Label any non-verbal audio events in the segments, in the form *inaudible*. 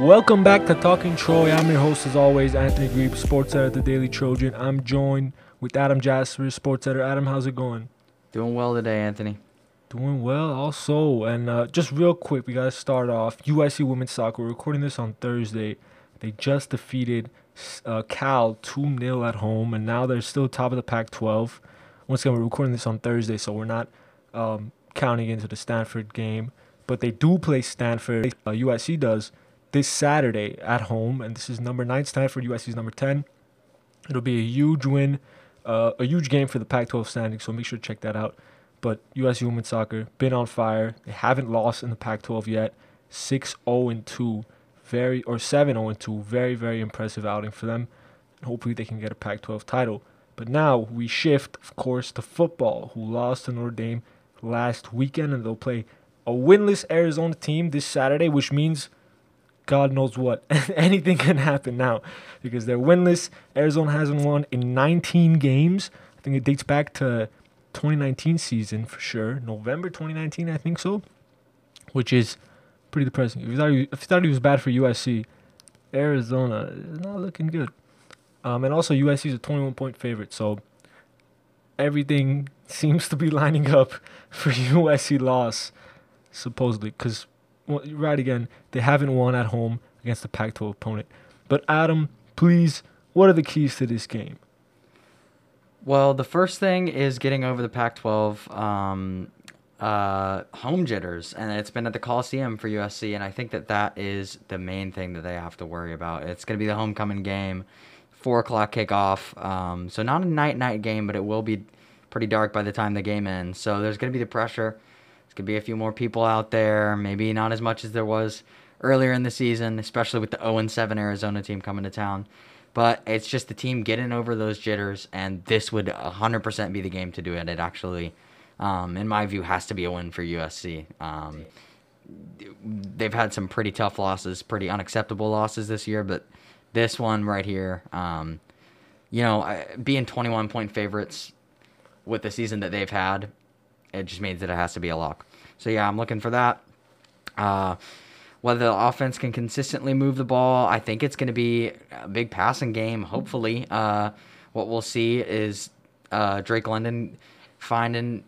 Welcome back to Talking Troy. I'm your host, as always, Anthony Grebe, sports editor at the Daily Trojan. I'm joined with Adam Jasper, sports editor. Adam, how's it going? Doing well today, Anthony. Doing well, also. And uh, just real quick, we got to start off. USC women's soccer. We're recording this on Thursday. They just defeated uh, Cal 2 0 at home, and now they're still top of the Pac 12. Once again, we're recording this on Thursday, so we're not um, counting into the Stanford game. But they do play Stanford, uh, USC does, this Saturday at home, and this is number 9 Stanford, USC is number 10. It'll be a huge win, uh, a huge game for the Pac 12 standing, so make sure to check that out. But USC women's soccer, been on fire. They haven't lost in the Pac 12 yet. 6 0 and 2 very or 7 0 and 2 very very impressive outing for them hopefully they can get a pac 12 title but now we shift of course to football who lost to notre dame last weekend and they'll play a winless arizona team this saturday which means god knows what *laughs* anything can happen now because they're winless arizona hasn't won in 19 games i think it dates back to 2019 season for sure november 2019 i think so which is pretty depressing. If you thought he, if you thought he was bad for USC, Arizona is not looking good. Um, and also USC is a 21 point favorite, so everything *laughs* seems to be lining up *laughs* for USC loss, supposedly. Because well, right again, they haven't won at home against the Pac-12 opponent. But Adam, please, what are the keys to this game? Well, the first thing is getting over the Pac-12 um, uh, home jitters, and it's been at the Coliseum for USC, and I think that that is the main thing that they have to worry about. It's going to be the homecoming game, four o'clock kickoff, um, so not a night night game, but it will be pretty dark by the time the game ends. So there's going to be the pressure. To be a few more people out there, maybe not as much as there was earlier in the season, especially with the 0 7 Arizona team coming to town. But it's just the team getting over those jitters, and this would 100% be the game to do it. It actually um, in my view, has to be a win for USC. Um, they've had some pretty tough losses, pretty unacceptable losses this year, but this one right here, um, you know, being 21 point favorites with the season that they've had, it just means that it has to be a lock. So yeah, I'm looking for that. Uh, whether the offense can consistently move the ball, I think it's going to be a big passing game. Hopefully, uh, what we'll see is uh, Drake London finding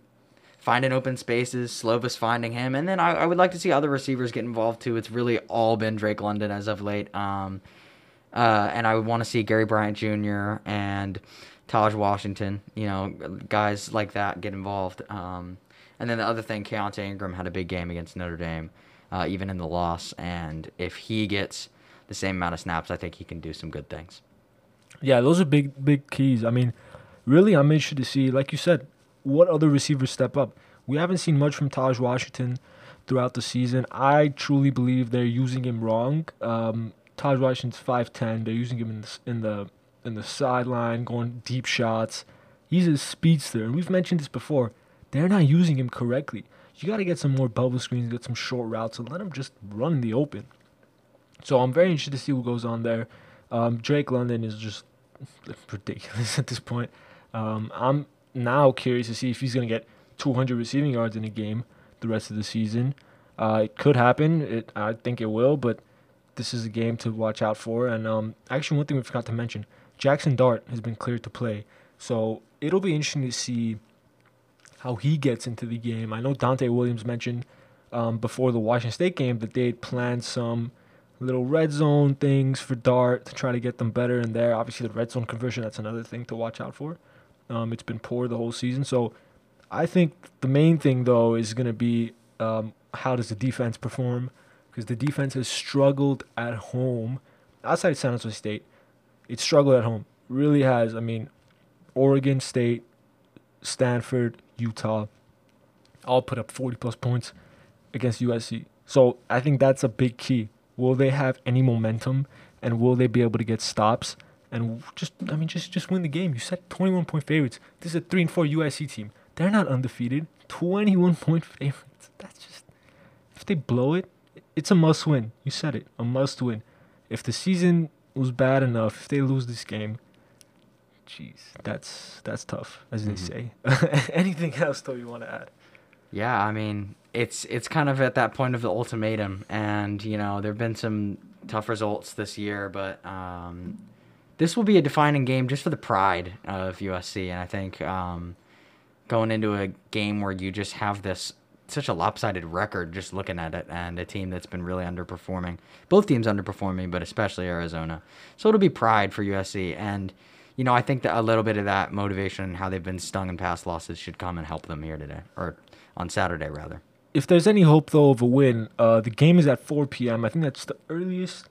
finding open spaces, Slovis finding him, and then I, I, would like to see other receivers get involved too. It's really all been Drake London as of late, um, uh, and I would want to see Gary Bryant Jr. and Tahj Washington, you know, guys like that get involved. Um, and then the other thing, Keaontay Ingram had a big game against Notre Dame, uh, even in the loss, and if he gets the same amount of snaps, I think he can do some good things. Yeah, those are big, big keys. I mean, really, I'm interested to see, like you said, what other receivers step up? We haven't seen much from Tahj Washington throughout the season. I truly believe they're using him wrong. Um, Tahj Washington's five ten. They're using him in the in the in the sideline, going deep shots. He's a speedster, and we've mentioned this before. They're not using him correctly. You got to get some more bubble screens, get some short routes, and let him just run in the open. So I'm very interested to see what goes on there. Um, Drake London is just *laughs* ridiculous at this point. Um, I'm now curious to see if he's going to get 200 receiving yards in a game the rest of the season. Uh, it could happen. It, I think it will, but this is a game to watch out for. And um, actually, one thing we forgot to mention: Jackson Dart has been cleared to play, so it'll be interesting to see how he gets into the game. I know Donte Williams mentioned um, before the Washington State game that they had planned some little red zone things for Dart to try to get them better in there. Obviously, the red zone conversion that's another thing to watch out for. Um, it's been poor the whole season. So I think the main thing, though, is going to be um, how does the defense perform? Because the defense has struggled at home. Outside San Jose State, it struggled at home. Really has. I mean, Oregon State, Stanford, Utah, all put up 40 plus points against USC. So I think that's a big key. Will they have any momentum and will they be able to get stops? and just I mean just just win the game. You set 21 point favorites. This is a three and four USC team. They're not undefeated. 21 *laughs* point favorites. That's just if they blow it, it's a must win. You said it, a must win. If the season was bad enough, if they lose this game, jeez, that's that's tough, as mm-hmm. they say. *laughs* Anything else though you want to add? Yeah, I mean, it's it's kind of at that point of the ultimatum, and you know, there've been some tough results this year, but um, this will be a defining game just for the pride of USC. And I think um, going into a game where you just have this such a lopsided record just looking at it and a team that's been really underperforming. Both teams underperforming, but especially Arizona. So it'll be pride for USC and you know, I think that a little bit of that motivation and how they've been stung in past losses should come and help them here today or on Saturday rather. If there's any hope though of a win, uh, the game is at 4 p.m. I think that's the earliest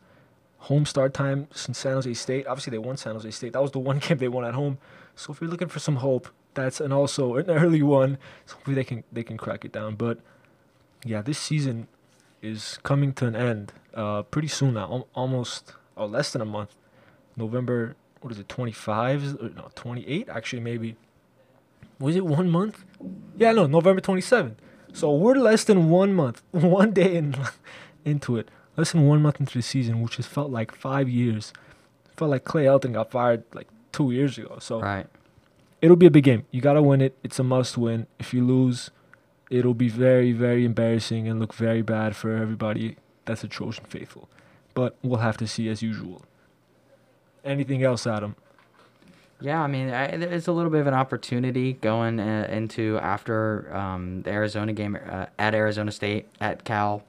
home start time since San Jose State. Obviously, they won San Jose State. That was the one *laughs* game they won at home. So if you're looking for some hope, that's and also an early one. So hopefully they can they can crack it down. But yeah, this season is coming to an end uh, pretty soon now. Al- almost or oh, less than a month. November what is it 25 no 28 actually maybe was it one month yeah no november 27th so we're less than one month *laughs* one day in, *laughs* into it less than one month into the season which has felt like five years felt like clay Helton got fired like two years ago so right it'll be a big game. You gotta win it. It's a must win. If you lose, it'll be very, very embarrassing and look very bad for everybody that's a Trojan faithful. But we'll have to see as usual. Anything else, Adam? Yeah, I mean, I, it's a little bit of an opportunity going uh, into after um, the Arizona game uh, at Arizona State, at Cal,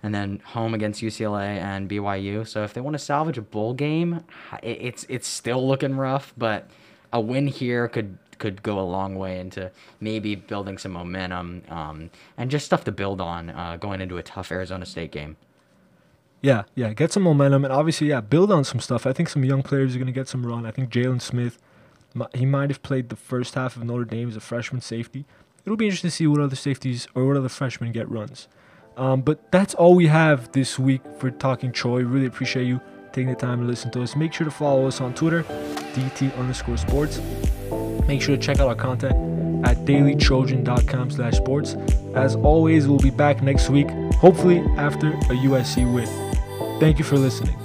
and then home against UCLA and BYU. So if they want to salvage a bowl game, it's it's still looking rough, but a win here could could go a long way into maybe building some momentum um, and just stuff to build on uh, going into a tough Arizona State game. Yeah, yeah, get some momentum and obviously, yeah, build on some stuff. I think some young players are going to get some run. I think Jaylin Smith, he might have played the first half of Notre Dame as a freshman safety. It'll be interesting to see what other safeties or what other freshmen get runs. Um, but that's all we have this week for Talking Troy. Really appreciate you taking the time to listen to us. Make sure to follow us on Twitter, DT underscore sports. Make sure to check out our content at dailytrojan.com slash sports. As always, we'll be back next week, hopefully after a USC win. Thank you for listening.